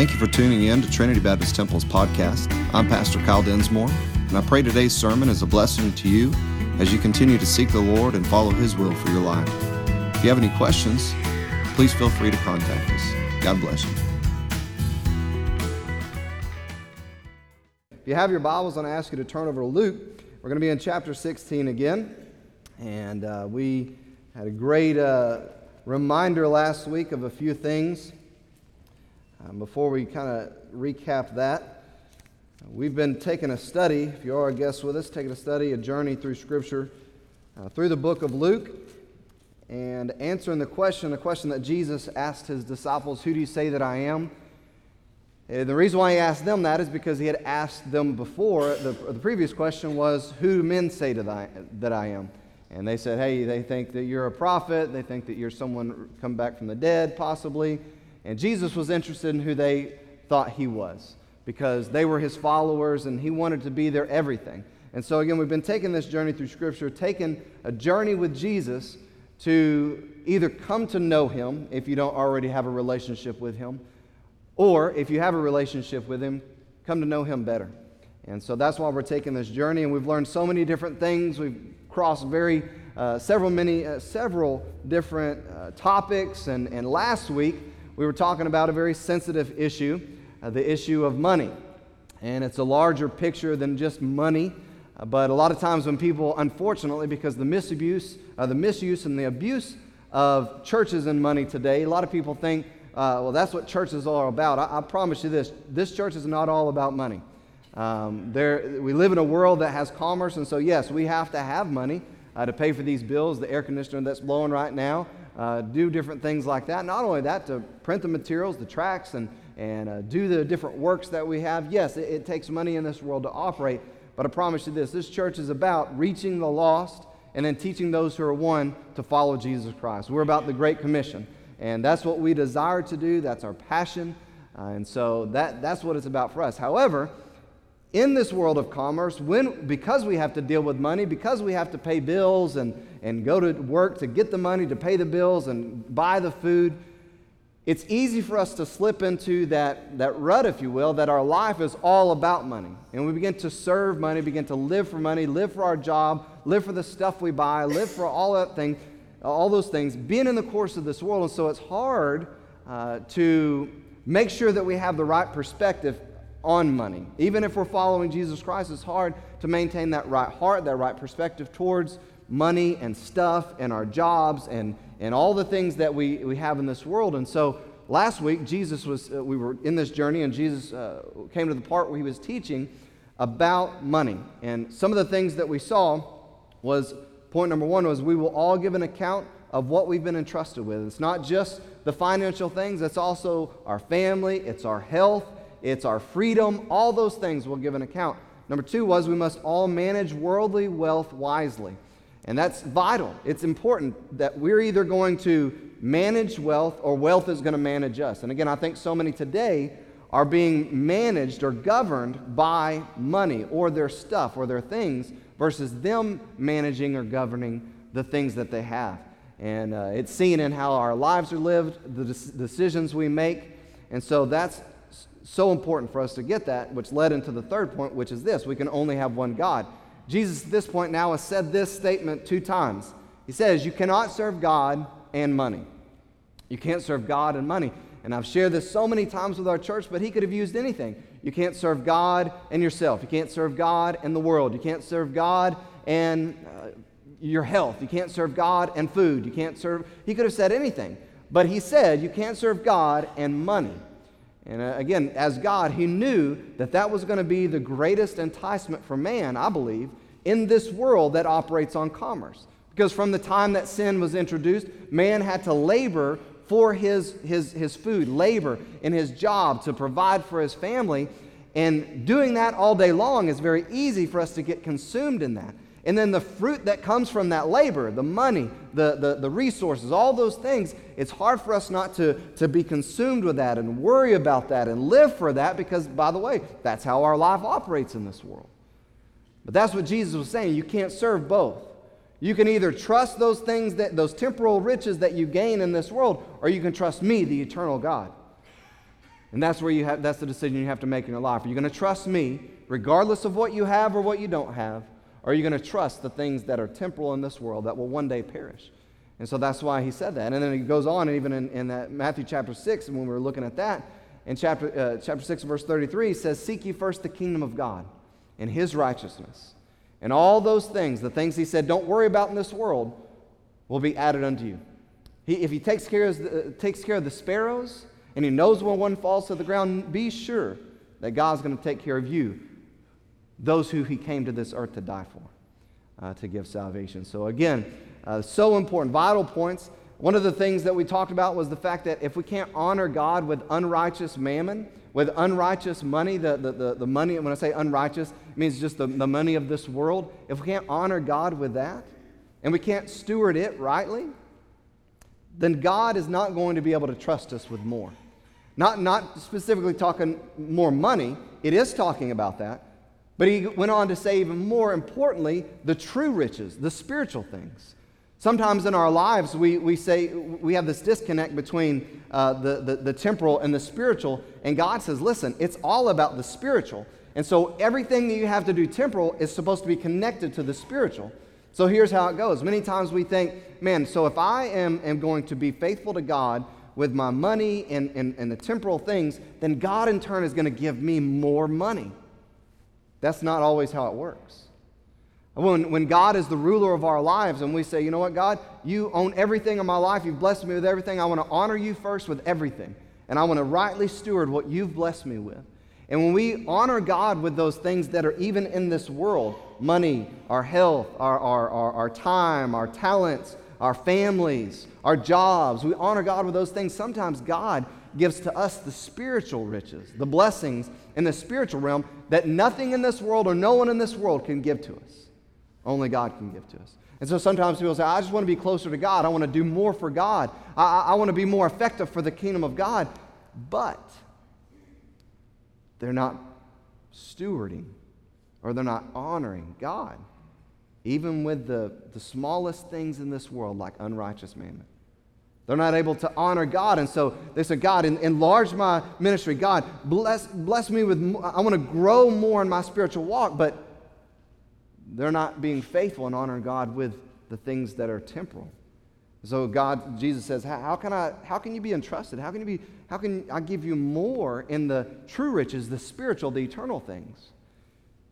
Thank you for tuning in to Trinity Baptist Temple's podcast. I'm Pastor Kyle Densmore, and I pray today's sermon is a blessing to you as you continue to seek the Lord and follow His will for your life. If you have any questions, please feel free to contact us. God bless you. If you have your Bibles, I'm going to ask you to turn over to Luke. We're going to be in chapter 16 again. And uh, we had a great uh, reminder last week of a few things. Um, before we kind of recap that, we've been taking a study, if you are a guest with us, taking a study, a journey through Scripture, uh, through the book of Luke, and answering the question, the question that Jesus asked his disciples Who do you say that I am? And the reason why he asked them that is because he had asked them before. The, the previous question was, Who do men say thy, that I am? And they said, Hey, they think that you're a prophet. They think that you're someone come back from the dead, possibly. And Jesus was interested in who they thought he was because they were his followers and he wanted to be their everything. And so, again, we've been taking this journey through Scripture, taking a journey with Jesus to either come to know him if you don't already have a relationship with him or if you have a relationship with Him, come to know Him better. And so that's why we're taking this journey, and we've learned so many different things. We've crossed very uh, several many uh, several different uh, topics, and, and last week we were talking about a very sensitive issue, uh, the issue of money, and it's a larger picture than just money. Uh, but a lot of times when people, unfortunately, because the misabuse, uh, the misuse and the abuse of churches and money today, a lot of people think uh, well, that's what churches are about. I, I, promise you this this church is not all about money. Um, there, we live in a world that has commerce, and so, yes, we have to have money uh, to pay for these bills, the air conditioner that's blowing right now, uh, do different things like that. Not only that, to print the materials, the tracks, and, and uh, do the different works that we have. Yes, it, it takes money in this world to operate, but I promise you this this church is about reaching the lost and then teaching those who are one to follow Jesus Christ. We're about the Great Commission. And that's what we desire to do, that's our passion. Uh, and so that, that's what it's about for us. However, in this world of commerce, when, because we have to deal with money, because we have to pay bills and, and go to work to get the money to pay the bills and buy the food, it's easy for us to slip into that, that rut, if you will, that our life is all about money. And we begin to serve money, begin to live for money, live for our job, live for the stuff we buy, live for all that thing all those things, being in the course of this world. And so it's hard uh, to make sure that we have the right perspective on money. Even if we're following Jesus Christ, it's hard to maintain that right heart, that right perspective towards money and stuff and our jobs and, and all the things that we, we have in this world. And so last week, Jesus was, uh, we were in this journey, and Jesus uh, came to the part where he was teaching about money. And some of the things that we saw was Point number one was we will all give an account of what we've been entrusted with. It's not just the financial things, it's also our family, it's our health, it's our freedom. All those things we'll give an account. Number two was we must all manage worldly wealth wisely. And that's vital. It's important that we're either going to manage wealth or wealth is going to manage us. And again, I think so many today are being managed or governed by money or their stuff or their things versus them managing or governing the things that they have. And uh, it's seen in how our lives are lived, the des- decisions we make. And so that's so important for us to get that, which led into the third point, which is this we can only have one God. Jesus, at this point now, has said this statement two times. He says, You cannot serve God and money. You can't serve God and money. And I've shared this so many times with our church, but he could have used anything. You can't serve God and yourself. You can't serve God and the world. You can't serve God and uh, your health. You can't serve God and food. You can't serve. He could have said anything. But he said you can't serve God and money. And uh, again, as God, he knew that that was going to be the greatest enticement for man, I believe, in this world that operates on commerce. Because from the time that sin was introduced, man had to labor for his, his, his food, labor in his job to provide for his family. And doing that all day long is very easy for us to get consumed in that. And then the fruit that comes from that labor, the money, the, the, the, resources, all those things, it's hard for us not to, to be consumed with that and worry about that and live for that because, by the way, that's how our life operates in this world. But that's what Jesus was saying. You can't serve both. You can either trust those things that those temporal riches that you gain in this world, or you can trust me, the eternal God. And that's where you have, that's the decision you have to make in your life. Are you going to trust me, regardless of what you have or what you don't have? Are you going to trust the things that are temporal in this world that will one day perish? And so that's why he said that. And then he goes on, and even in, in that Matthew chapter 6, and when we were looking at that, in chapter, uh, chapter 6, verse 33, he says, Seek ye first the kingdom of God and his righteousness. And all those things, the things he said, don't worry about in this world, will be added unto you. He, if he takes care, of the, uh, takes care of the sparrows and he knows when one falls to the ground, be sure that God's going to take care of you, those who he came to this earth to die for, uh, to give salvation. So, again, uh, so important, vital points. One of the things that we talked about was the fact that if we can't honor God with unrighteous mammon, with unrighteous money, the, the, the, the money, when I say unrighteous, it means just the, the money of this world. If we can't honor God with that, and we can't steward it rightly, then God is not going to be able to trust us with more. Not, not specifically talking more money, it is talking about that, but he went on to say, even more importantly, the true riches, the spiritual things. Sometimes in our lives, we, we say we have this disconnect between uh, the, the, the temporal and the spiritual. And God says, listen, it's all about the spiritual. And so everything that you have to do temporal is supposed to be connected to the spiritual. So here's how it goes. Many times we think, man, so if I am, am going to be faithful to God with my money and, and, and the temporal things, then God in turn is going to give me more money. That's not always how it works. When, when God is the ruler of our lives and we say, you know what, God, you own everything in my life, you've blessed me with everything, I want to honor you first with everything. And I want to rightly steward what you've blessed me with. And when we honor God with those things that are even in this world money, our health, our, our, our, our time, our talents, our families, our jobs we honor God with those things. Sometimes God gives to us the spiritual riches, the blessings in the spiritual realm that nothing in this world or no one in this world can give to us. Only God can give to us. And so sometimes people say, I just want to be closer to God. I want to do more for God. I, I, want to be more effective for the kingdom of God. But they're not stewarding or they're not honoring God, even with the, the smallest things in this world, like unrighteous mammon. They're not able to honor God. And so they said, God, enlarge my ministry. God, bless, bless me with, I want to grow more in my spiritual walk. But they're not being faithful and honoring God with the things that are temporal. So God, Jesus says, how can I, how can you be entrusted? How can you be, how can I give you more in the true riches, the spiritual, the eternal things,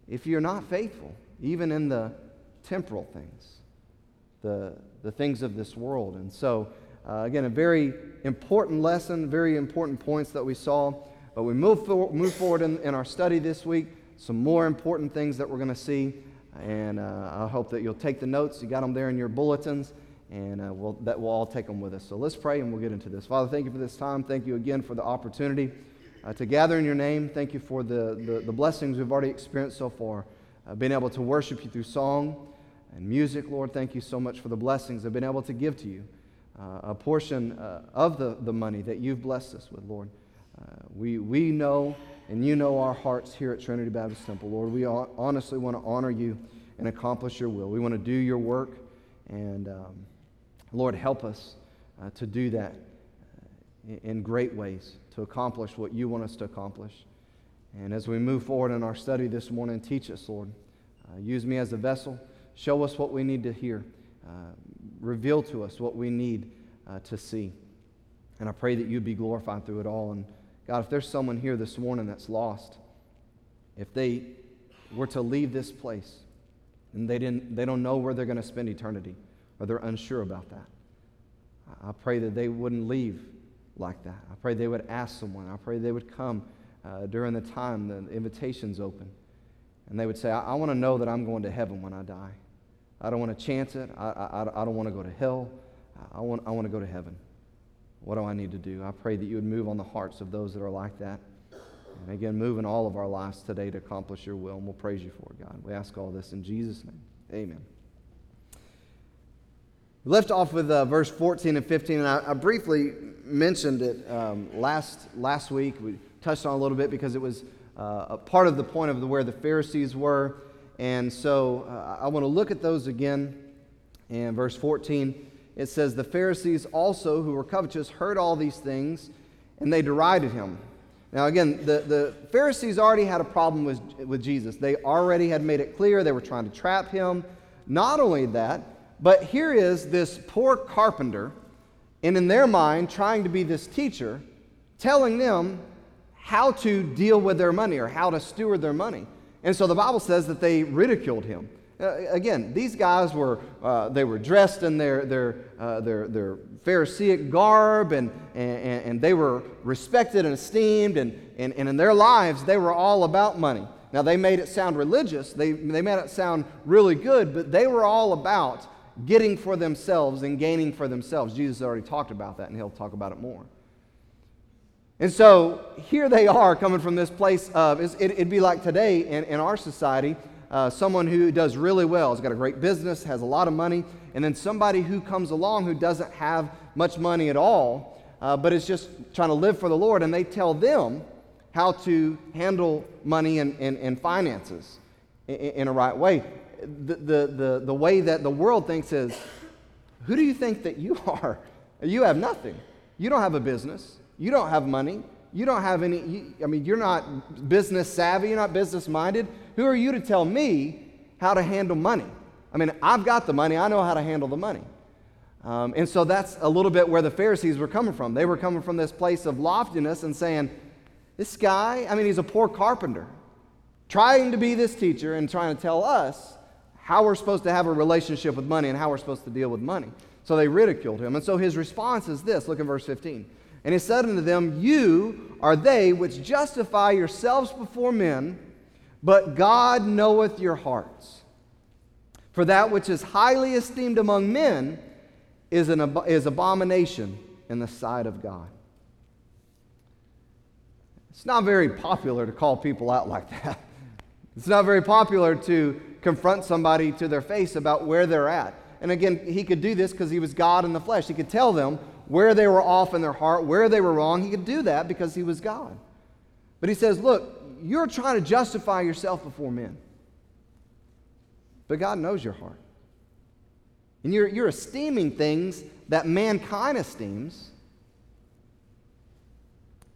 if you're not faithful, even in the temporal things, the, the things of this world? And so, uh, again, a very important lesson, very important points that we saw. But we move, for, move forward in, in our study this week. Some more important things that we're going to see. And uh, I hope that you'll take the notes. You got them there in your bulletins, and uh, we'll, that we'll all take them with us. So let's pray and we'll get into this. Father, thank you for this time. Thank you again for the opportunity uh, to gather in your name. Thank you for the, the, the blessings we've already experienced so far. Uh, being able to worship you through song and music, Lord, thank you so much for the blessings I've been able to give to you. Uh, a portion uh, of the, the money that you've blessed us with, Lord. we, we know and you know our hearts here at Trinity Baptist Temple, Lord. We honestly want to honor you and accomplish your will. We want to do your work, and um, Lord, help us uh, to do that uh, in great ways to accomplish what you want us to accomplish. And as we move forward in our study this morning, teach us, Lord. Uh, use me as a vessel. Show us what we need to hear. Uh, reveal to us what we need uh, to see. And I pray that you'd be glorified through it all. And God, if there's someone here this morning that's lost, if they were to leave this place and they, didn't, they don't know where they're going to spend eternity, or they're unsure about that, I pray that they wouldn't leave like that. I pray they would ask someone. I pray they would come uh, during the time the invitation's open. And they would say, I, I want to know that I'm going to heaven when I die. I don't want to chance it. I, I, I don't want to go to hell. I want, I want to go to heaven. What do I need to do? I pray that you would move on the hearts of those that are like that. And again, move in all of our lives today to accomplish your will. And we'll praise you for it, God. We ask all this in Jesus' name. Amen. We left off with uh, verse 14 and 15, and I, I briefly mentioned it um, last, last week. We touched on a little bit because it was uh, a part of the point of the, where the Pharisees were. And so uh, I want to look at those again. And verse 14 it says, The Pharisees also, who were covetous, heard all these things, and they derided him. Now, again, the, the Pharisees already had a problem with, with Jesus. They already had made it clear they were trying to trap him. Not only that, but here is this poor carpenter, and in their mind, trying to be this teacher, telling them how to deal with their money or how to steward their money. And so the Bible says that they ridiculed him. Uh, again, these guys were, uh, they were dressed in their, their, uh, their, their Pharisaic garb and, and, and they were respected and esteemed, and, and, and in their lives, they were all about money. Now, they made it sound religious, they, they made it sound really good, but they were all about getting for themselves and gaining for themselves. Jesus already talked about that, and he'll talk about it more. And so here they are coming from this place of, it, would be like today in, in our society, uh, someone who does really well, has got a great business, has a lot of money, and then somebody who comes along who doesn't have much money at all, uh, but is just trying to live for the Lord, and they tell them how to handle money and, and, and finances in, in, a right way. The, the, the, the way that the world thinks is, who do you think that you are? You have nothing. You don't have a business. You don't have money. You don't have any, you, I mean, you're not business savvy, you're not business minded. Who are you to tell me how to handle money? I mean, I've got the money, I know how to handle the money. Um, and so that's a little bit where the Pharisees were coming from. They were coming from this place of loftiness and saying, This guy, I mean, he's a poor carpenter, trying to be this teacher and trying to tell us how we're supposed to have a relationship with money and how we're supposed to deal with money. So they ridiculed him. And so his response is this look at verse 15. And he said unto them, You are they which justify yourselves before men, but God knoweth your hearts. For that which is highly esteemed among men is, an, is abomination in the sight of God. It's not very popular to call people out like that. It's not very popular to confront somebody to their face about where they're at. And again, he could do this because he was God in the flesh. He could tell them where they were off in their heart, where they were wrong. He could do that because he was God. But he says, Look, you're trying to justify yourself before men. But God knows your heart. And you're, you're esteeming things that mankind esteems,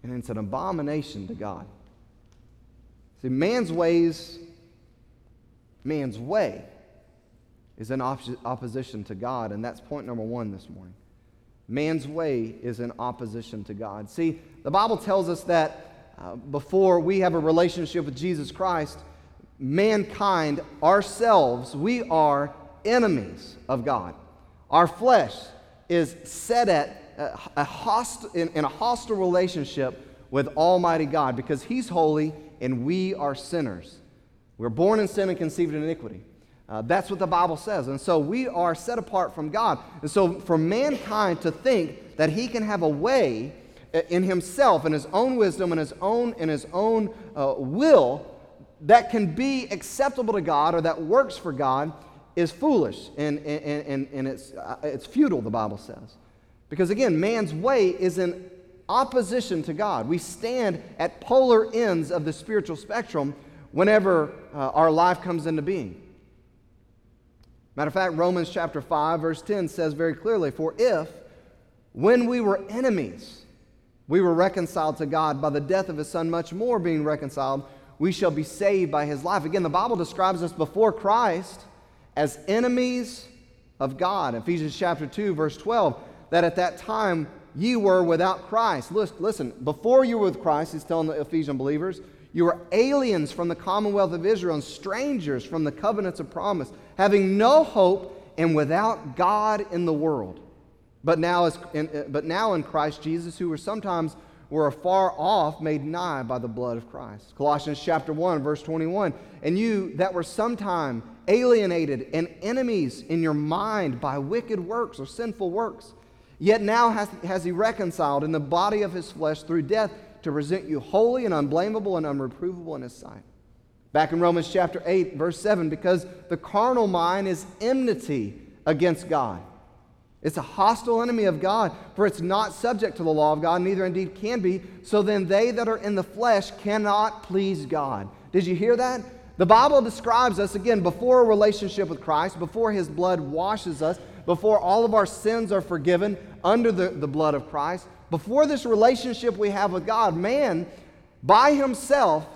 and it's an abomination to God. See, man's ways, man's way is in op- opposition to God, and that's point number one this morning. Man's way is in opposition to God. See, the Bible tells us that uh, before we have a relationship with Jesus Christ, mankind, ourselves, we are enemies of God. Our flesh is set at a host, in, in a hostile relationship with Almighty God because He's holy and we are sinners. We're born in sin and conceived in iniquity. Uh, that's what the Bible says. And so we are set apart from God. And so for mankind to think that he can have a way uh, in himself, in his own wisdom, in his own, in his own uh, will, that can be acceptable to God or that works for God is foolish and, and, and, and it's, uh, it's futile, the Bible says. Because again, man's way is in opposition to God. We stand at polar ends of the spiritual spectrum whenever uh, our life comes into being. Matter of fact, Romans chapter 5, verse 10 says very clearly For if, when we were enemies, we were reconciled to God by the death of his Son, much more being reconciled, we shall be saved by his life. Again, the Bible describes us before Christ as enemies of God. Ephesians chapter 2, verse 12, that at that time ye were without Christ. Listen, before you were with Christ, he's telling the Ephesian believers, you were aliens from the commonwealth of Israel and strangers from the covenants of promise, having no hope and without God in the world. But now, as in, uh, but now in Christ Jesus, who were sometimes were afar off, made nigh by the blood of Christ. Colossians chapter 1, verse 21. And you that were sometime alienated and enemies in your mind by wicked works or sinful works, yet now has, has he reconciled in the body of his flesh through death to present you holy and unblameable and unreprovable in his sight. Back in Romans chapter 8, verse 7, because the carnal mind is enmity against God. It's a hostile enemy of God, for it's not subject to the law of God, neither indeed can be. So then they that are in the flesh cannot please God. Did you hear that? The Bible describes us, again, before a relationship with Christ, before his blood washes us, before all of our sins are forgiven under the, the blood of Christ, before this relationship we have with God, man by himself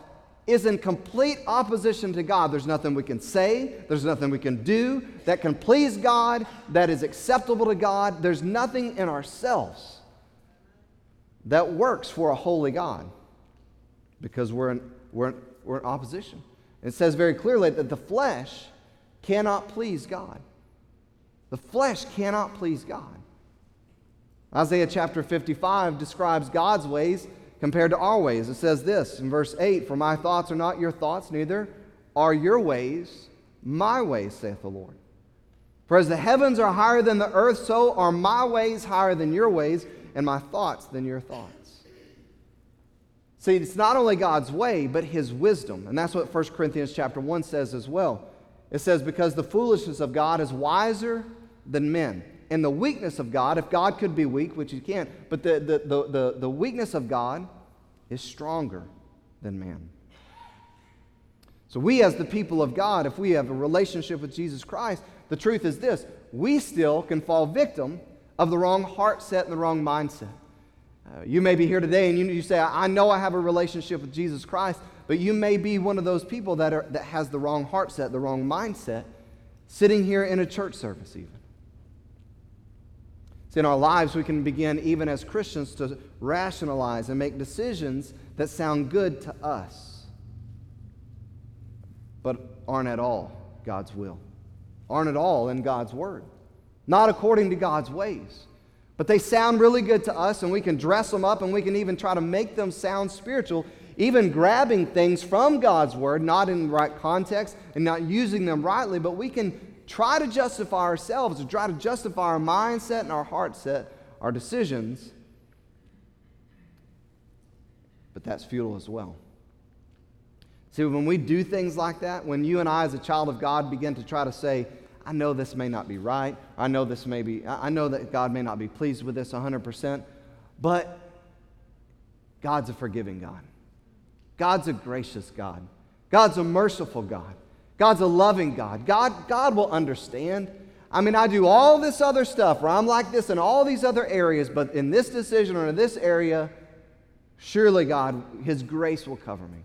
is in complete opposition to God. There's nothing we can say, there's nothing we can do that can please God, that is acceptable to God. There's nothing in ourselves that works for a holy God because we're in, we're in, we're in opposition. It says very clearly that the flesh cannot please God. The flesh cannot please God. Isaiah chapter 55 describes God's ways compared to our ways. It says this in verse 8 For my thoughts are not your thoughts, neither are your ways my ways, saith the Lord. For as the heavens are higher than the earth, so are my ways higher than your ways, and my thoughts than your thoughts. See, it's not only God's way, but his wisdom. And that's what 1 Corinthians chapter 1 says as well. It says, Because the foolishness of God is wiser than men and the weakness of God, if God could be weak, which he can't, but the, the, the, the, the weakness of God is stronger than man. So, we as the people of God, if we have a relationship with Jesus Christ, the truth is this we still can fall victim of the wrong heart set and the wrong mindset. Uh, you may be here today and you, you say, I know I have a relationship with Jesus Christ, but you may be one of those people that, are, that has the wrong heart set, the wrong mindset, sitting here in a church service, even in our lives, we can begin, even as Christians, to rationalize and make decisions that sound good to us, but aren't at all God's will, aren't at all in God's word, not according to God's ways. But they sound really good to us, and we can dress them up and we can even try to make them sound spiritual, even grabbing things from God's word, not in the right context and not using them rightly, but we can try to justify ourselves, or try to justify our mindset and our heart set, our decisions. But that's futile as well. See, when we do things like that, when you and I, as a child of God, begin to try to say, I know this may not be right, I know this may be, I know that God may not be pleased with this 100%, but God's a forgiving God. God's a gracious God. God's a merciful God. God's a loving God. God, God will understand. I mean, I do all this other stuff where I'm like this in all these other areas, but in this decision or in this area, surely God, His grace will cover me.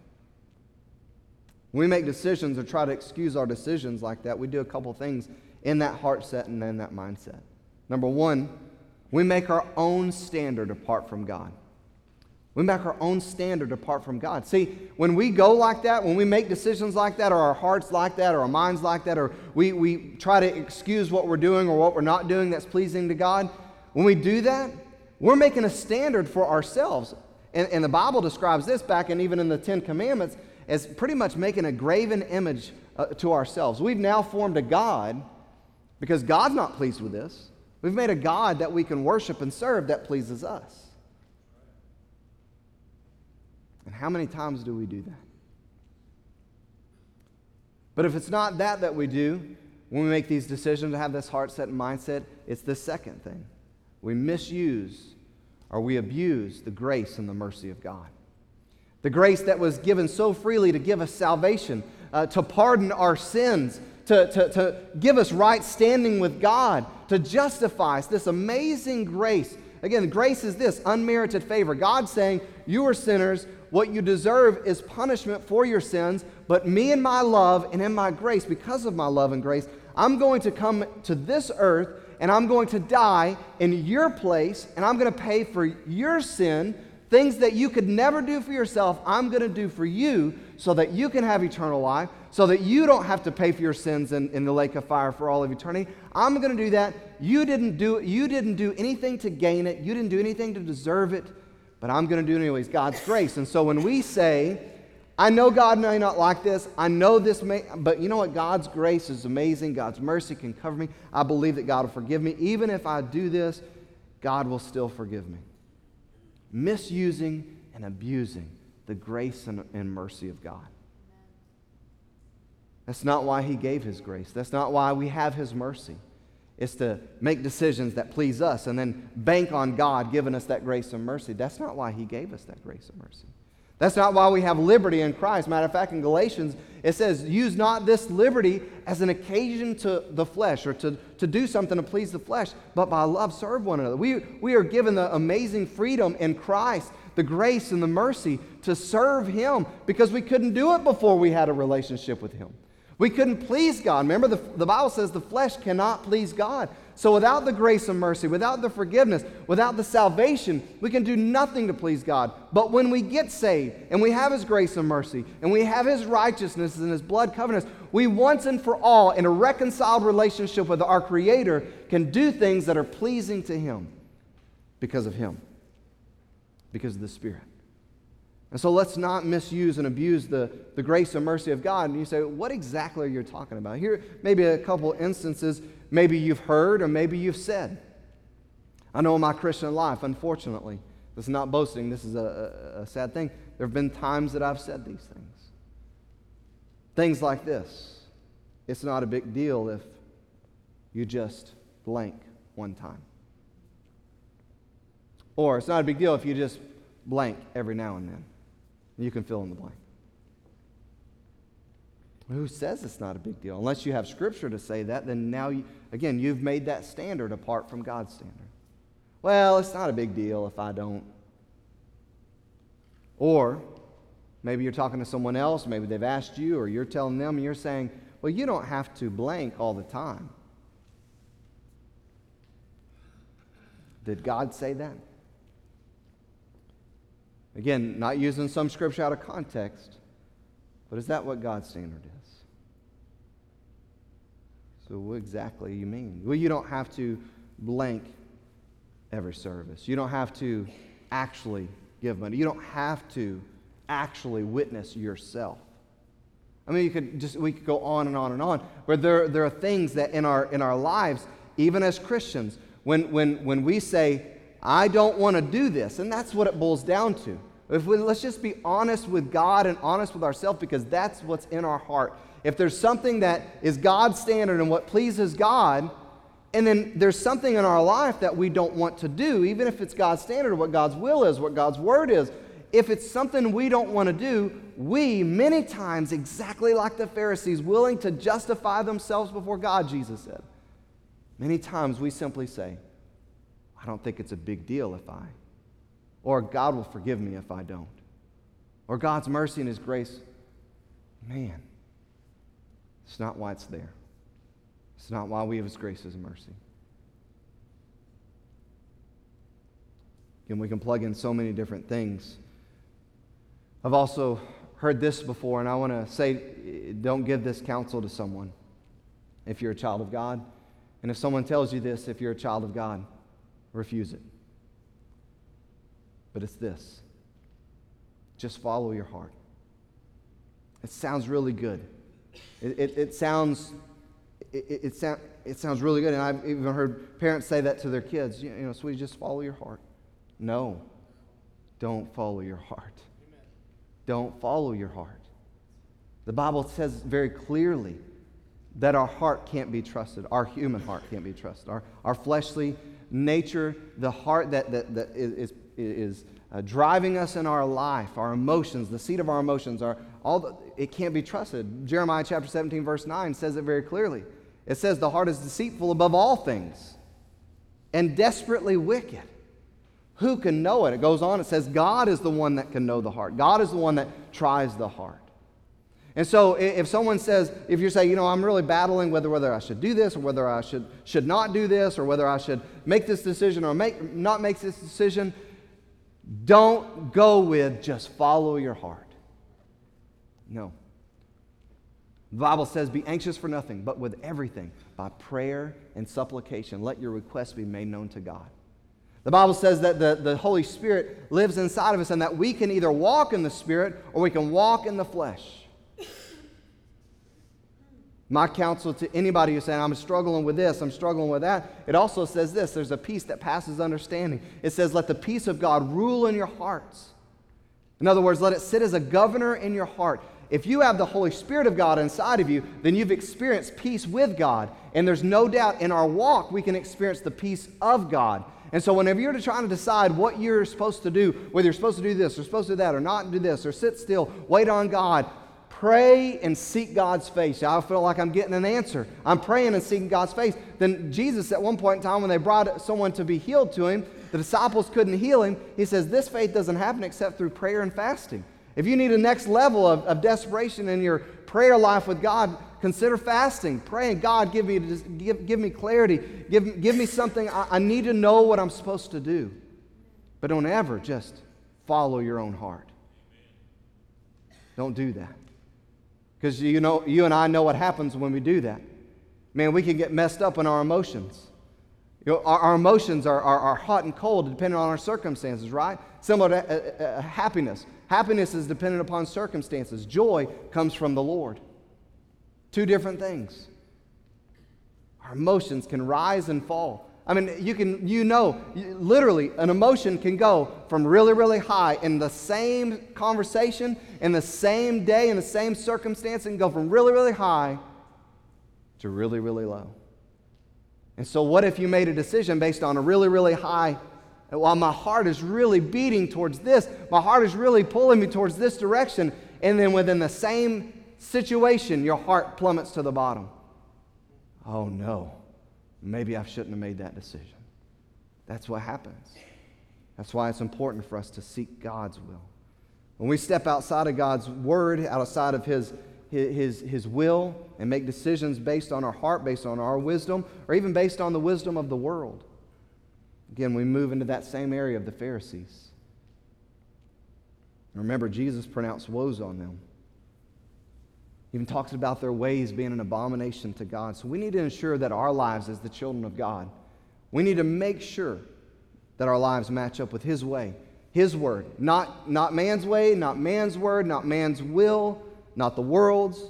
When we make decisions or try to excuse our decisions like that, we do a couple things in that heart set and in that mindset. Number one, we make our own standard apart from God. We make our own standard apart from God. See, when we go like that, when we make decisions like that, or our hearts like that, or our minds like that, or we, we try to excuse what we're doing or what we're not doing that's pleasing to God, when we do that, we're making a standard for ourselves. And, and the Bible describes this back and even in the Ten Commandments as pretty much making a graven image uh, to ourselves. We've now formed a God because God's not pleased with this. We've made a God that we can worship and serve that pleases us. And how many times do we do that? But if it's not that that we do when we make these decisions to have this heart set and mindset, it's the second thing. We misuse or we abuse the grace and the mercy of God. The grace that was given so freely to give us salvation, uh, to pardon our sins, to, to, to give us right standing with God, to justify us. This amazing grace. Again, grace is this unmerited favor. God saying, You are sinners, what you deserve is punishment for your sins, but me and my love and in my grace, because of my love and grace, I'm going to come to this earth and I'm going to die in your place and I'm going to pay for your sin. Things that you could never do for yourself, I'm going to do for you so that you can have eternal life, so that you don't have to pay for your sins in, in the lake of fire for all of eternity. I'm going to do that. You didn't do, you didn't do anything to gain it, you didn't do anything to deserve it but I'm going to do it anyways. God's grace. And so when we say, I know God may not like this, I know this may, but you know what? God's grace is amazing. God's mercy can cover me. I believe that God will forgive me. Even if I do this, God will still forgive me. Misusing and abusing the grace and, and mercy of God. That's not why He gave His grace. That's not why we have His mercy is to make decisions that please us and then bank on God giving us that grace and mercy. That's not why He gave us that grace and mercy. That's not why we have liberty in Christ. Matter of fact, in Galatians, it says, use not this liberty as an occasion to the flesh or to, to do something to please the flesh, but by love serve one another. We, we are given the amazing freedom in Christ the grace and the mercy to serve Him because we couldn't do it before we had a relationship with Him. We couldn't please God. Remember, the, the Bible says the flesh cannot please God. So without the grace and mercy, without the forgiveness, without the salvation, we can do nothing to please God. But when we get saved and we have His grace and mercy and we have His righteousness and His blood covenants, we once and for all, in a reconciled relationship with our Creator, can do things that are pleasing to Him because of Him, because of the Spirit. And so let's not misuse and abuse the, the grace and mercy of God. And you say, what exactly are you talking about? Here, maybe a couple instances, maybe you've heard or maybe you've said. I know in my Christian life, unfortunately, this is not boasting, this is a, a, a sad thing. There have been times that I've said these things. Things like this it's not a big deal if you just blank one time. Or it's not a big deal if you just blank every now and then. You can fill in the blank. Who says it's not a big deal? Unless you have scripture to say that, then now, you, again, you've made that standard apart from God's standard. Well, it's not a big deal if I don't. Or maybe you're talking to someone else, maybe they've asked you, or you're telling them, and you're saying, well, you don't have to blank all the time. Did God say that? Again, not using some scripture out of context, but is that what God's standard is? So, what exactly you mean? Well, you don't have to blank every service. You don't have to actually give money. You don't have to actually witness yourself. I mean, you could just we could go on and on and on. But there, there are things that in our in our lives, even as Christians, when when when we say, I don't want to do this. And that's what it boils down to. If we, let's just be honest with God and honest with ourselves because that's what's in our heart. If there's something that is God's standard and what pleases God, and then there's something in our life that we don't want to do, even if it's God's standard, or what God's will is, what God's word is, if it's something we don't want to do, we, many times, exactly like the Pharisees, willing to justify themselves before God, Jesus said, many times we simply say, I don't think it's a big deal if I. Or God will forgive me if I don't. Or God's mercy and His grace. Man, it's not why it's there. It's not why we have His grace and mercy. And we can plug in so many different things. I've also heard this before, and I want to say don't give this counsel to someone if you're a child of God. And if someone tells you this, if you're a child of God, refuse it. But it's this just follow your heart. It sounds really good. It, it, it sounds it, it, sound, it sounds really good. And I've even heard parents say that to their kids. You, you know, sweetie, just follow your heart. No, don't follow your heart. Amen. Don't follow your heart. The Bible says very clearly that our heart can't be trusted. Our human heart can't be trusted. Our, our fleshly nature, the heart that, that, that is, is uh, driving us in our life, our emotions, the seat of our emotions, our, all the, it can't be trusted. Jeremiah chapter 17, verse 9 says it very clearly. It says, The heart is deceitful above all things and desperately wicked. Who can know it? It goes on, it says, God is the one that can know the heart. God is the one that tries the heart. And so if someone says, if you're saying, you know, I'm really battling whether, whether I should do this or whether I should, should not do this or whether I should make this decision or make, not make this decision, don't go with just follow your heart. No. The Bible says, be anxious for nothing, but with everything, by prayer and supplication, let your requests be made known to God. The Bible says that the, the Holy Spirit lives inside of us and that we can either walk in the Spirit or we can walk in the flesh. My counsel to anybody who's saying, I'm struggling with this, I'm struggling with that, it also says this there's a peace that passes understanding. It says, Let the peace of God rule in your hearts. In other words, let it sit as a governor in your heart. If you have the Holy Spirit of God inside of you, then you've experienced peace with God. And there's no doubt in our walk we can experience the peace of God. And so, whenever you're trying to decide what you're supposed to do, whether you're supposed to do this or supposed to do that, or not do this, or sit still, wait on God, pray and seek God's face. I feel like I'm getting an answer. I'm praying and seeking God's face. Then Jesus, at one point in time, when they brought someone to be healed to him, the disciples couldn't heal him. He says, This faith doesn't happen except through prayer and fasting. If you need a next level of, of desperation in your prayer life with God, consider fasting, praying, God, give me, give, give me clarity, give, give me something. I, I need to know what I'm supposed to do. But don't ever just follow your own heart. Don't do that. Because you know, you and I know what happens when we do that. Man, we can get messed up in our emotions. You know, our, our, emotions are, are, are, hot and cold depending on our circumstances, right? Similar to uh, uh, uh, happiness. Happiness is dependent upon circumstances. Joy comes from the Lord. Two different things. Our emotions can rise and fall. I mean, you can, you know, literally, an emotion can go from really, really high in the same conversation, in the same day, in the same circumstance, and go from really, really high to really, really low. And so, what if you made a decision based on a really, really high? While my heart is really beating towards this, my heart is really pulling me towards this direction, and then within the same situation, your heart plummets to the bottom. Oh no, maybe I shouldn't have made that decision. That's what happens. That's why it's important for us to seek God's will. When we step outside of God's word, outside of His his, his will and make decisions based on our heart, based on our wisdom, or even based on the wisdom of the world. Again, we move into that same area of the Pharisees. Remember, Jesus pronounced woes on them. Even talks about their ways being an abomination to God. So we need to ensure that our lives as the children of God, we need to make sure that our lives match up with His way, His word. Not, not man's way, not man's word, not man's will, not the world's,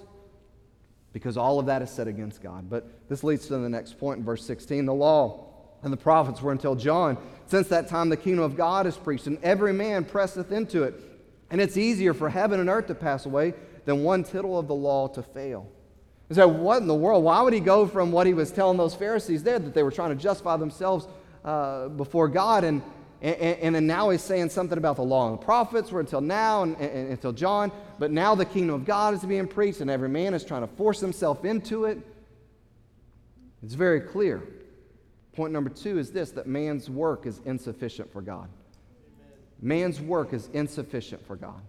because all of that is set against God. But this leads to the next point in verse 16. The law and the prophets were until John. Since that time, the kingdom of God is preached, and every man presseth into it. And it's easier for heaven and earth to pass away than one tittle of the law to fail. And so, what in the world? Why would he go from what he was telling those Pharisees there, that they were trying to justify themselves uh, before God, and, and, and, then now he's saying something about the law and the prophets were until now and, and, until John, but now the kingdom of God is being preached and every man is trying to force himself into it. It's very clear. Point number two is this that man's work is insufficient for God. Man's work is insufficient for God.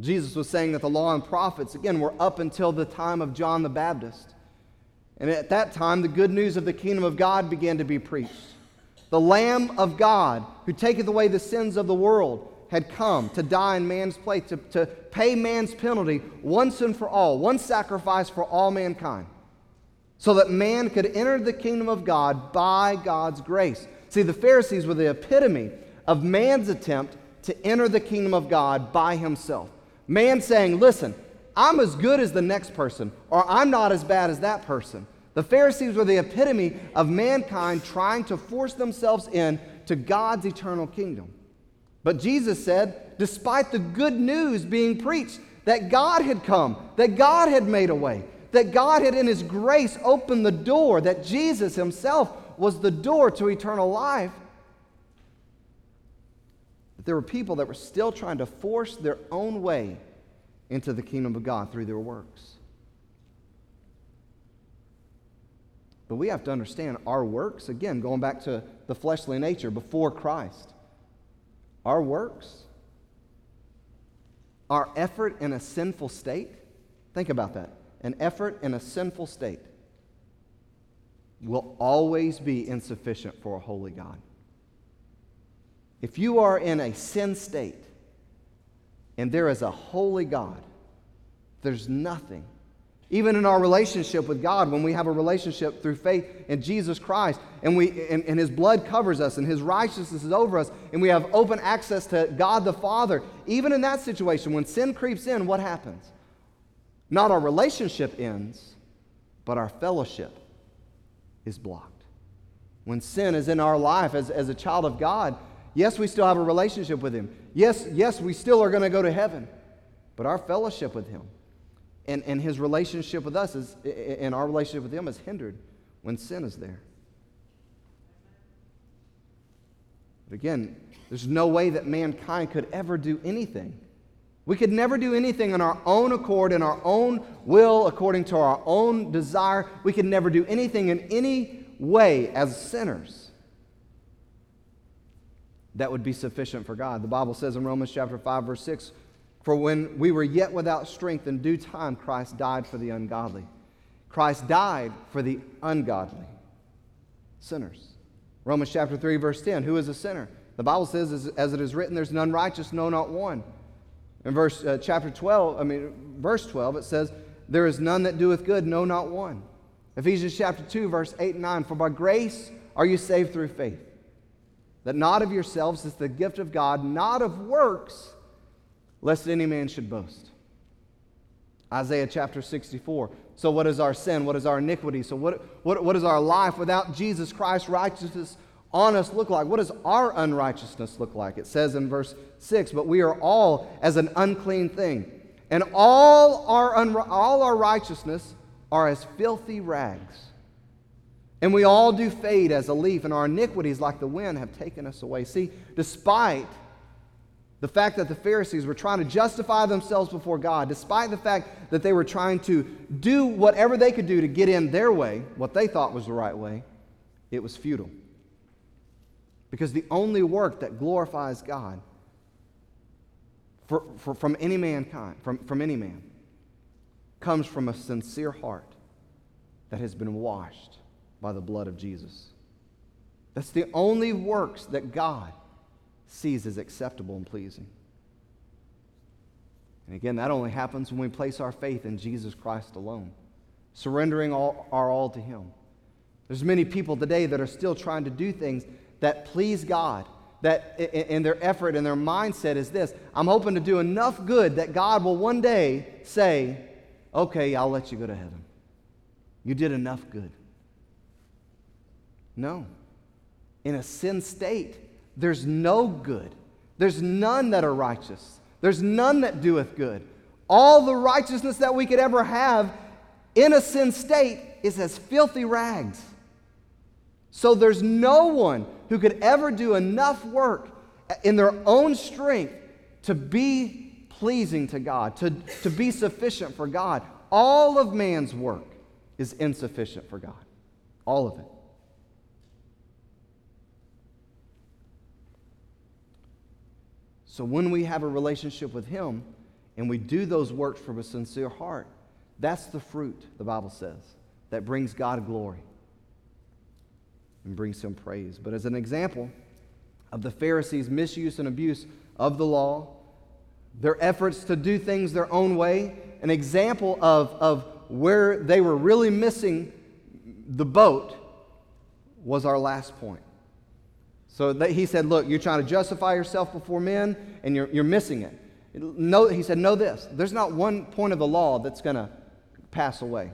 Jesus was saying that the law and prophets, again, were up until the time of John the Baptist. And at that time, the good news of the kingdom of God began to be preached the Lamb of God, who taketh away the sins of the world, had come to die in man's place, to, to pay man's penalty once and for all, one sacrifice for all mankind, so that man could enter the kingdom of God by God's grace. See, the Pharisees were the epitome of man's attempt to enter the kingdom of God by himself. Man saying, Listen, I'm as good as the next person, or I'm not as bad as that person. The Pharisees were the epitome of mankind trying to force themselves in to God's eternal kingdom. But Jesus said, despite the good news being preached, that God had come, that God had made a way, that God had in His grace opened the door, that Jesus Himself was the door to eternal life, that there were people that were still trying to force their own way into the kingdom of God through their works. But we have to understand our works, again, going back to the fleshly nature before Christ, our works, our effort in a sinful state, think about that. An effort in a sinful state will always be insufficient for a holy God. If you are in a sin state and there is a holy God, there's nothing even in our relationship with God, when we have a relationship through faith in Jesus Christ, and, we, and, and His blood covers us, and His righteousness is over us, and we have open access to God the Father, even in that situation, when sin creeps in, what happens? Not our relationship ends, but our fellowship is blocked. When sin is in our life as, as a child of God, yes, we still have a relationship with Him. Yes, yes, we still are going to go to heaven, but our fellowship with Him and, and his relationship with us is, and our relationship with him is hindered when sin is there. But again, there's no way that mankind could ever do anything We could never do anything on our own accord, in our own will, according to our own desire. We could never do anything in any way as sinners that would be sufficient for God. The Bible says in Romans chapter 5 verse 6, "For when we were yet without strength in due time Christ died for the ungodly." Christ died for the ungodly sinners. Romans chapter 3 verse 10, who is a sinner? The Bible says as, it is written there's none righteous, no not one. In verse uh, chapter 12, I mean verse 12 it says there is none that doeth good, no not one. Ephesians chapter 2 verse 8 and 9, for by grace are you saved through faith that not of yourselves is the gift of God, not of works, lest any man should boast. Isaiah chapter 64. So, what is our sin? What is our iniquity? So, what, what, what does our life without Jesus Christ's righteousness on us look like? What does our unrighteousness look like? It says in verse 6 But we are all as an unclean thing, and all our, unri- all our righteousness are as filthy rags. And we all do fade as a leaf, and our iniquities, like the wind, have taken us away. See, despite the fact that the Pharisees were trying to justify themselves before God, despite the fact that they were trying to do whatever they could do to get in their way, what they thought was the right way, it was futile. Because the only work that glorifies God for, for, from any mankind, from, from any man, comes from a sincere heart that has been washed by the blood of Jesus. That's the only works that God sees as acceptable and pleasing. And again, that only happens when we place our faith in Jesus Christ alone, surrendering all, our all to Him. There's many people today that are still trying to do things that please God, that in their effort and their mindset is this I'm hoping to do enough good that God will one day say, Okay, I'll let you go to heaven. You did enough good. No. In a sin state, there's no good. There's none that are righteous. There's none that doeth good. All the righteousness that we could ever have in a sin state is as filthy rags. So there's no one who could ever do enough work in their own strength to be pleasing to God, to, to be sufficient for God. All of man's work is insufficient for God. All of it. So when we have a relationship with Him and we do those works from a sincere heart, that's the fruit, the Bible says, that brings God glory and brings Him praise. But as an example of the Pharisees' misuse and abuse of the law, their efforts to do things their own way, an example of, of where they were really missing the boat was our last point. So he said, Look, you're trying to justify yourself before men, and you're, you're missing it. Know, he said, Know this there's not one point of the law that's going to pass away.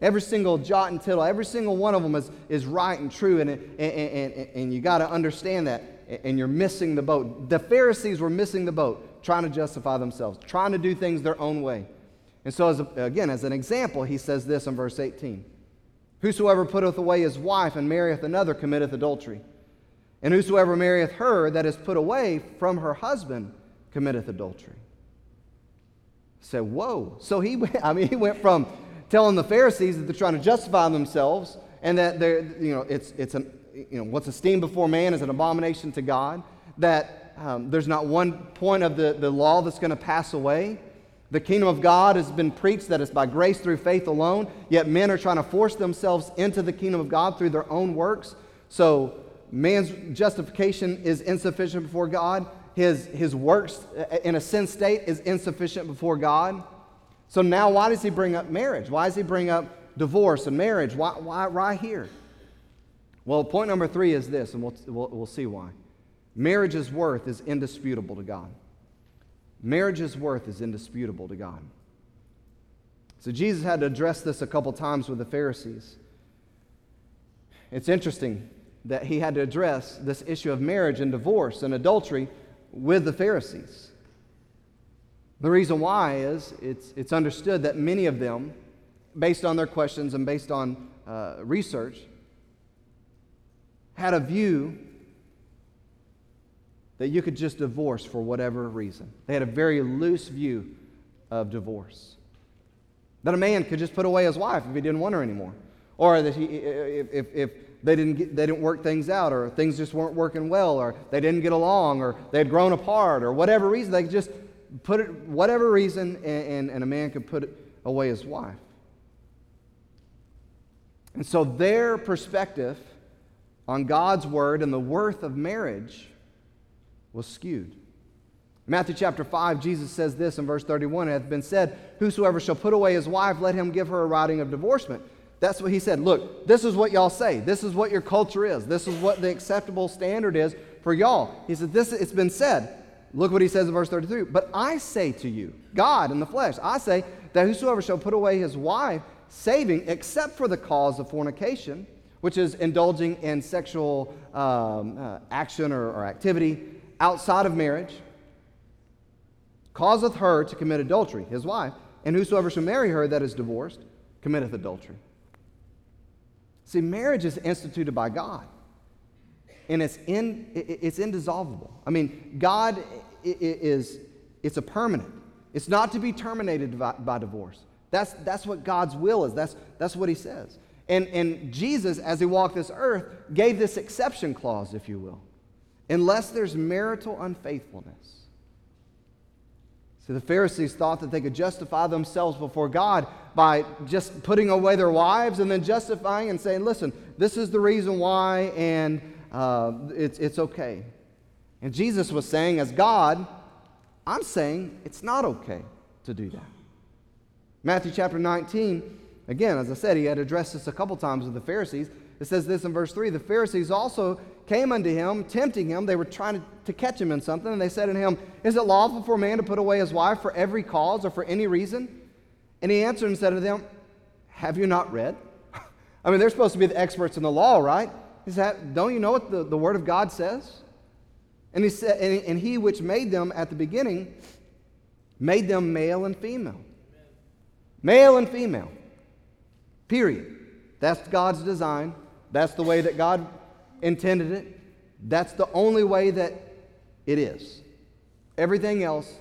Every single jot and tittle, every single one of them is, is right and true, and, and, and, and you got to understand that, and you're missing the boat. The Pharisees were missing the boat, trying to justify themselves, trying to do things their own way. And so, as a, again, as an example, he says this in verse 18 Whosoever putteth away his wife and marrieth another committeth adultery. And whosoever marrieth her that is put away from her husband committeth adultery. Said, whoa. So he went, I mean, he went from telling the Pharisees that they're trying to justify themselves and that they're, you know, it's, it's an, you know, what's esteemed before man is an abomination to God, that um, there's not one point of the, the law that's going to pass away. The kingdom of God has been preached that it's by grace through faith alone, yet men are trying to force themselves into the kingdom of God through their own works. So man's justification is insufficient before God. His, his works in a sin state is insufficient before God. So now, why does he bring up marriage? Why does he bring up divorce and marriage? Why, why right here? Well, point number three is this, and we'll, we'll, we'll see why. Marriage's worth is indisputable to God. Marriage's worth is indisputable to God. So Jesus had to address this a couple times with the Pharisees. It's interesting that he had to address this issue of marriage and divorce and adultery with the Pharisees. The reason why is it's, it's understood that many of them, based on their questions and based on uh, research, had a view that you could just divorce for whatever reason. They had a very loose view of divorce. That a man could just put away his wife if he didn't want her anymore. Or that he, if, if, if they, didn't get, they didn't work things out, or things just weren't working well, or they didn't get along, or they had grown apart, or whatever reason, they just put it, whatever reason, and, and, and a man could put away his wife. And so their perspective on God's word and the worth of marriage was skewed. Matthew chapter 5, Jesus says this in verse 31 It hath been said, Whosoever shall put away his wife, let him give her a writing of divorcement. That's what he said. Look, this is what y'all say. This is what your culture is. This is what the acceptable standard is for y'all. He said, This it's been said. Look what he says in verse 33. But I say to you, God in the flesh, I say that whosoever shall put away his wife, saving, except for the cause of fornication, which is indulging in sexual um, uh, action or, or activity outside of marriage, causeth her to commit adultery, his wife, and whosoever shall marry her that is divorced committeth adultery. See, marriage is instituted by God, and it's, in, it's indissoluble. I mean, God is, it's a permanent. It's not to be terminated by, by divorce. That's, that's what God's will is. That's, that's what he says. And, and Jesus, as he walked this earth, gave this exception clause, if you will, unless there's marital unfaithfulness. See, the Pharisees thought that they could justify themselves before God by just putting away their wives and then justifying and saying, listen, this is the reason why, and uh, it's, it's okay. And Jesus was saying, as God, I'm saying it's not okay to do that. Matthew chapter 19, again, as I said, he had addressed this a couple times with the Pharisees. It says this in verse 3 The Pharisees also came unto him, tempting him. They were trying to, to catch him in something. And they said unto him, Is it lawful for a man to put away his wife for every cause or for any reason? And he answered and said to them, Have you not read? I mean, they're supposed to be the experts in the law, right? He said, Don't you know what the, the Word of God says? And he said, and, and he which made them at the beginning made them male and female. Male and female. Period. That's God's design. That's the way that God intended it. That's the only way that it is. Everything else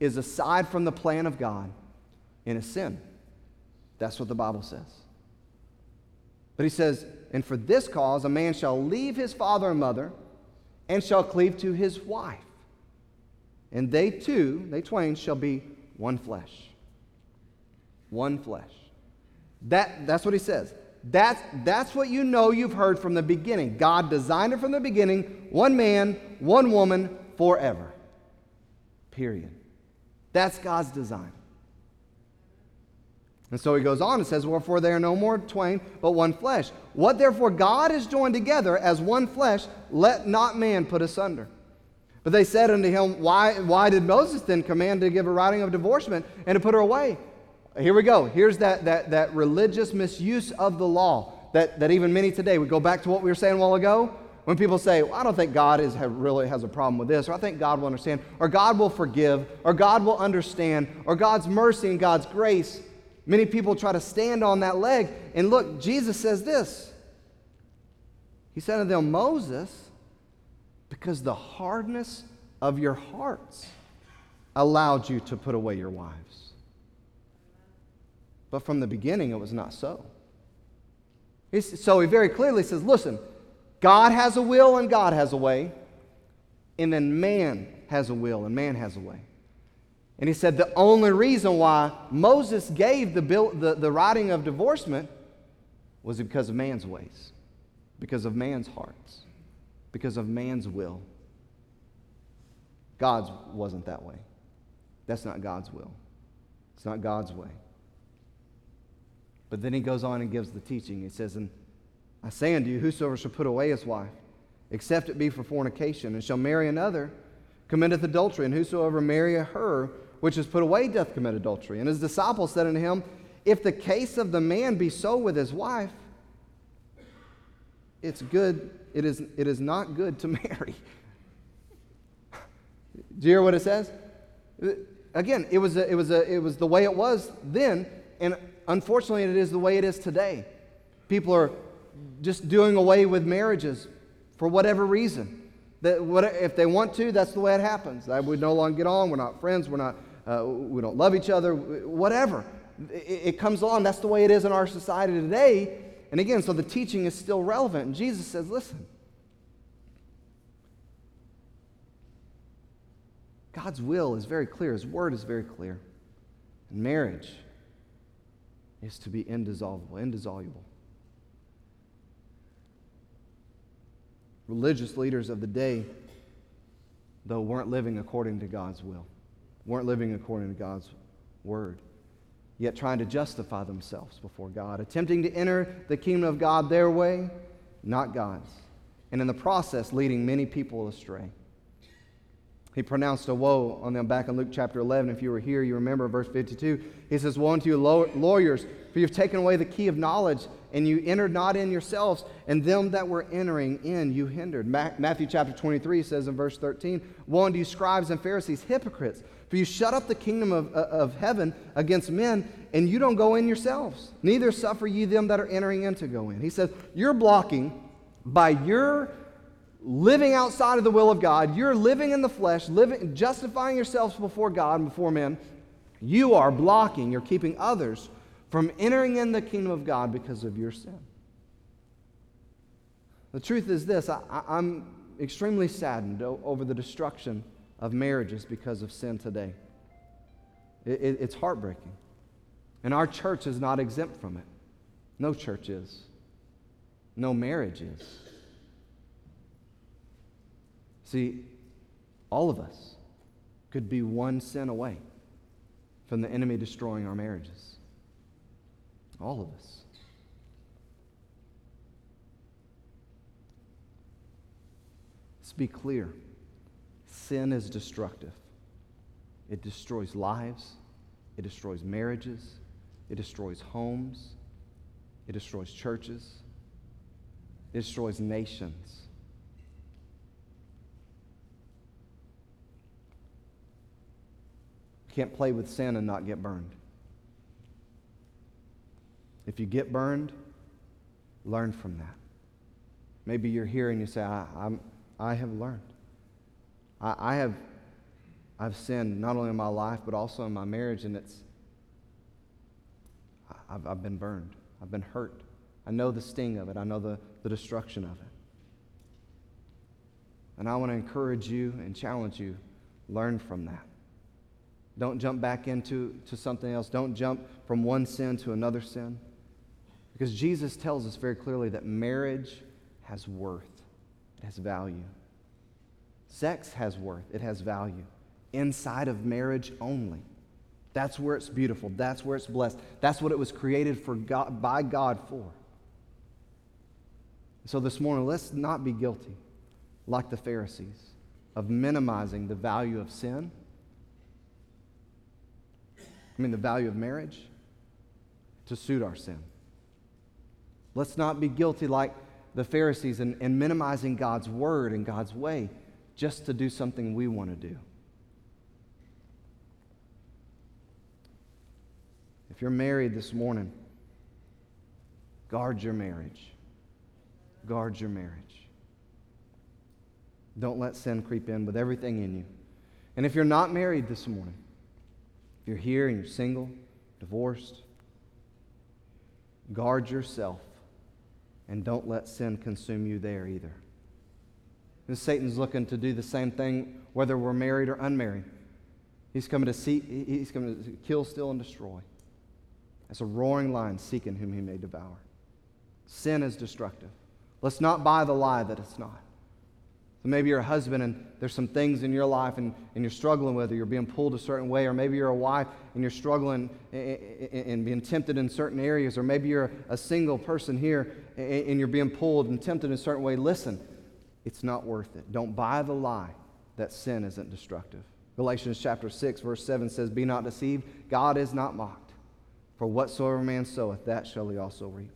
is aside from the plan of God in a sin. That's what the Bible says. But he says, and for this cause a man shall leave his father and mother and shall cleave to his wife. And they two, they twain, shall be one flesh. One flesh. That, that's what he says. That's, that's what you know you've heard from the beginning. God designed it from the beginning one man, one woman, forever. Period. That's God's design. And so he goes on and says, Wherefore they are no more twain, but one flesh. What therefore God has joined together as one flesh, let not man put asunder. But they said unto him, Why, why did Moses then command to give a writing of divorcement and to put her away? Here we go. Here's that, that, that religious misuse of the law that, that even many today, we go back to what we were saying a while ago. When people say, well, I don't think God is, really has a problem with this, or I think God will understand, or God will forgive, or God will understand, or God's mercy and God's grace, many people try to stand on that leg. And look, Jesus says this He said to them, Moses, because the hardness of your hearts allowed you to put away your wives. But from the beginning, it was not so. So he very clearly says, listen, God has a will and God has a way, and then man has a will and man has a way. And he said the only reason why Moses gave the, bill, the, the writing of divorcement was because of man's ways, because of man's hearts, because of man's will. God's wasn't that way. That's not God's will. It's not God's way. But then he goes on and gives the teaching. He says, And I say unto you, whosoever shall put away his wife, except it be for fornication, and shall marry another, committeth adultery. And whosoever marrieth her which is put away doth commit adultery. And his disciples said unto him, If the case of the man be so with his wife, it's good, it is, it is not good to marry. Do you hear what it says? Again, it was, a, it, was a, it was the way it was then, and Unfortunately, it is the way it is today. People are just doing away with marriages for whatever reason. That what, if they want to, that's the way it happens. That we no longer get on. We're not friends. We're not. Uh, we don't love each other. Whatever. It, it comes along. That's the way it is in our society today. And again, so the teaching is still relevant. And Jesus says, listen. God's will is very clear. His word is very clear. And marriage is to be indissoluble, indissoluble. Religious leaders of the day, though, weren't living according to God's will, weren't living according to God's word, yet trying to justify themselves before God, attempting to enter the kingdom of God their way, not God's, and in the process leading many people astray. He pronounced a woe on them back in Luke chapter 11. If you were here, you remember verse 52. He says, Woe unto you, lawyers, for you've taken away the key of knowledge, and you entered not in yourselves, and them that were entering in you hindered. Matthew chapter 23 says in verse 13, Woe unto you, scribes and Pharisees, hypocrites, for you shut up the kingdom of, uh, of heaven against men, and you don't go in yourselves. Neither suffer ye them that are entering in to go in. He says, You're blocking by your living outside of the will of God, you're living in the flesh, living, justifying yourselves before God and before men, you are blocking, you're keeping others from entering in the kingdom of God because of your sin. The truth is this I, am extremely saddened over the destruction of marriages because of sin today. It, it, it's heartbreaking. And our church is not exempt from it. No church is, no marriage is. See, all of us could be one sin away from the enemy destroying our marriages. All of us. Let's be clear sin is destructive, it destroys lives, it destroys marriages, it destroys homes, it destroys churches, it destroys nations. Can't play with sin and not get burned. If you get burned, learn from that. Maybe you're here and you say, I, I'm, I have learned. I, I have I've sinned not only in my life, but also in my marriage, and it's, I've, I've been burned. I've been hurt. I know the sting of it, I know the, the destruction of it. And I want to encourage you and challenge you learn from that. Don't jump back into to something else. Don't jump from one sin to another sin. Because Jesus tells us very clearly that marriage has worth, it has value. Sex has worth, it has value. Inside of marriage only. That's where it's beautiful. That's where it's blessed. That's what it was created for God, by God for. So this morning, let's not be guilty, like the Pharisees, of minimizing the value of sin I mean, the value of marriage, to suit our sin. Let's not be guilty like the Pharisees and, and minimizing God's word and God's way just to do something we want to do. If you're married this morning, guard your marriage. Guard your marriage. Don't let sin creep in with everything in you. And if you're not married this morning, you're here and you're single, divorced, guard yourself and don't let sin consume you there either. And Satan's looking to do the same thing whether we're married or unmarried. He's coming to see, he's coming to kill, steal, and destroy. As a roaring lion seeking whom he may devour. Sin is destructive. Let's not buy the lie that it's not. So maybe you're a husband and there's some things in your life and, and you're struggling with it. You're being pulled a certain way. Or maybe you're a wife and you're struggling and being tempted in certain areas. Or maybe you're a single person here and you're being pulled and tempted in a certain way. Listen, it's not worth it. Don't buy the lie that sin isn't destructive. Galatians chapter 6, verse 7 says, Be not deceived, God is not mocked. For whatsoever man soweth, that shall he also reap.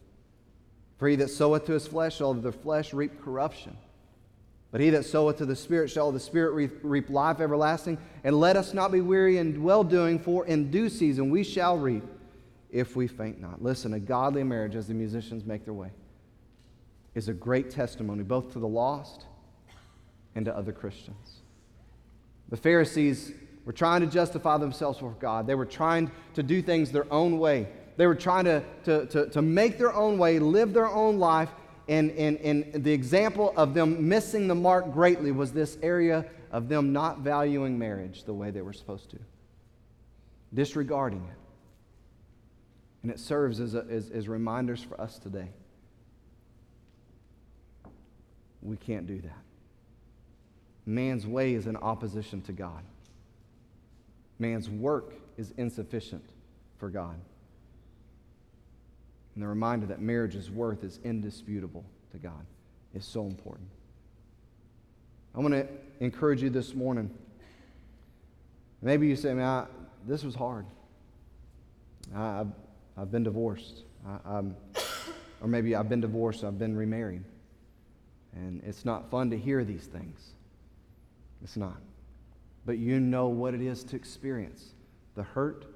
For he that soweth to his flesh shall of the flesh reap corruption. But he that soweth to the Spirit shall the Spirit reap life everlasting. And let us not be weary in well doing, for in due season we shall reap if we faint not. Listen, a godly marriage, as the musicians make their way, is a great testimony both to the lost and to other Christians. The Pharisees were trying to justify themselves before God. They were trying to do things their own way. They were trying to, to, to, to make their own way, live their own life. And, and, and the example of them missing the mark greatly was this area of them not valuing marriage the way they were supposed to, disregarding it. And it serves as, a, as, as reminders for us today. We can't do that. Man's way is in opposition to God. Man's work is insufficient for God. And the reminder that marriage's worth is indisputable to God is so important. I want to encourage you this morning. Maybe you say, man, this was hard. I, have I've been divorced. I, or maybe I've been divorced, I've been remarried. And it's not fun to hear these things. It's not. But you know what it is to experience the hurt,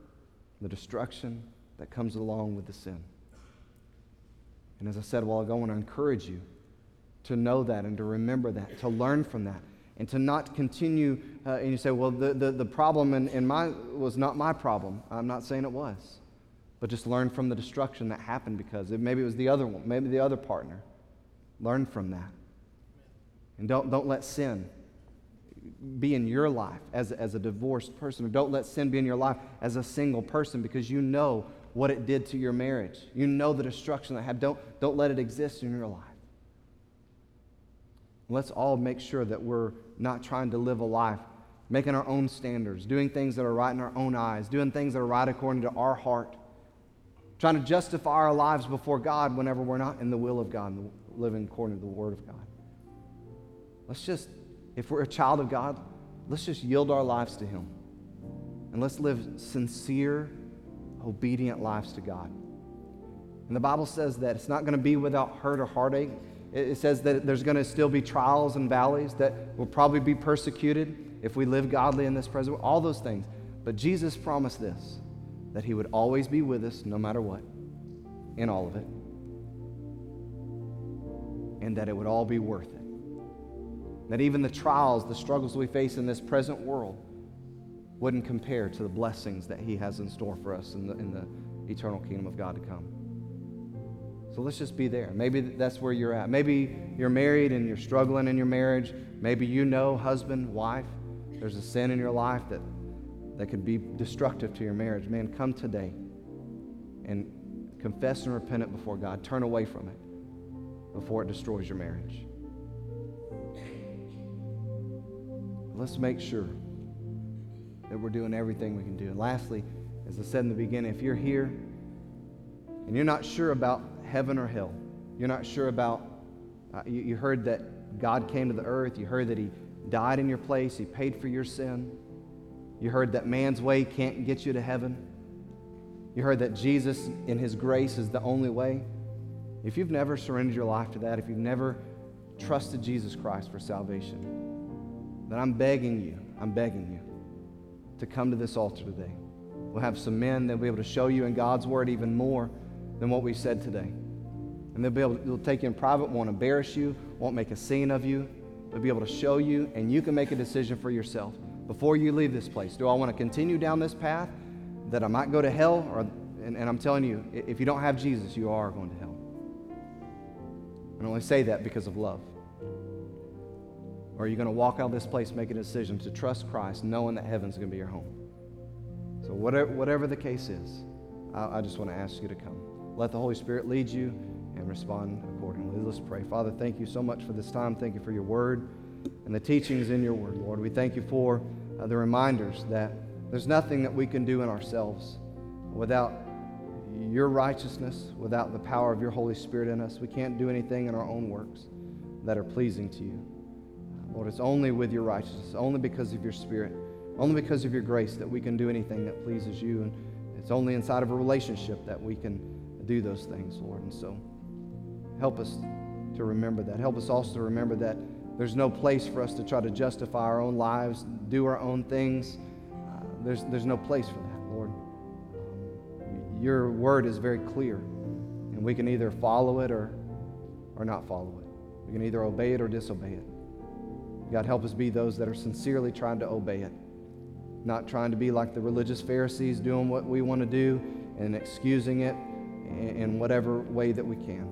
the destruction that comes along with the sin. And as I said a while ago, I want to encourage you to know that and to remember that, to learn from that, and to not continue. Uh, and you say, well, the, the, the problem in, in my, was not my problem. I'm not saying it was. But just learn from the destruction that happened because it, maybe it was the other one, maybe the other partner. Learn from that. And don't, don't let sin be in your life as, as a divorced person, or don't let sin be in your life as a single person because you know what it did to your marriage. You know the destruction that had. Don't, don't let it exist in your life. Let's all make sure that we're not trying to live a life making our own standards, doing things that are right in our own eyes, doing things that are right according to our heart, trying to justify our lives before God whenever we're not in the will of God living according to the Word of God. Let's just, if we're a child of God, let's just yield our lives to Him. And let's live sincere, obedient lives to God. And the Bible says that it's not going to be without hurt or heartache. It says that there's going to still be trials and valleys, that we'll probably be persecuted if we live godly in this present, all those things. But Jesus promised this that He would always be with us no matter what, in all of it, and that it would all be worth it. That even the trials, the struggles we face in this present world wouldn't compare to the blessings that He has in store for us in the, in the eternal kingdom of God to come. So let's just be there. Maybe that's where you're at. Maybe you're married and you're struggling in your marriage. Maybe you know, husband, wife, there's a sin in your life that, that could be destructive to your marriage. Man, come today and confess and repent it before God. Turn away from it before it destroys your marriage. let's make sure that we're doing everything we can do. And lastly, as I said in the beginning, if you're here and you're not sure about heaven or hell, you're not sure about, uh, you, you heard that God came to the earth, you heard that He died in your place, He paid for your sin, you heard that man's way can't get you to heaven, you heard that Jesus, in His grace, is the only way. If you've never surrendered your life to that, if you've never trusted Jesus Christ for salvation, then I'm begging you, I'm begging you to come to this altar today. We'll have some men that'll be able to show you in God's Word even more than what we said today. And they'll be able to they'll take you in private, won't embarrass you, won't make a scene of you. They'll be able to show you, and you can make a decision for yourself before you leave this place. Do I want to continue down this path that I might go to hell? Or, and, and I'm telling you, if you don't have Jesus, you are going to hell. I only say that because of love. Or are you going to walk out of this place, make a decision to trust Christ, knowing that heaven's going to be your home? So, whatever, whatever the case is, I, I just want to ask you to come. Let the Holy Spirit lead you and respond accordingly. Let's pray. Father, thank you so much for this time. Thank you for your word and the teachings in your word, Lord. We thank you for uh, the reminders that there's nothing that we can do in ourselves without your righteousness, without the power of your Holy Spirit in us. We can't do anything in our own works that are pleasing to you. Lord, it's only with your righteousness, only because of your Spirit, only because of your grace that we can do anything that pleases you. And it's only inside of a relationship that we can do those things, Lord. And so help us to remember that. Help us also to remember that there's no place for us to try to justify our own lives, do our own things. Uh, there's, there's no place for that, Lord. Your word is very clear, and we can either follow it or, or not follow it. We can either obey it or disobey it. God, help us be those that are sincerely trying to obey it, not trying to be like the religious Pharisees doing what we want to do and excusing it in whatever way that we can.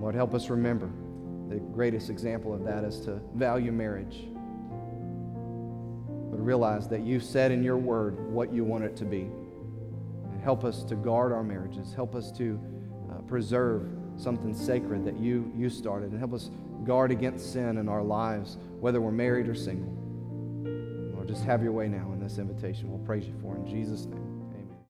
Lord, help us remember the greatest example of that is to value marriage. But realize that you said in your word what you want it to be. Help us to guard our marriages. Help us to uh, preserve something sacred that you, you started. And help us guard against sin in our lives, whether we're married or single. Lord, just have your way now in this invitation. We'll praise you for in Jesus' name.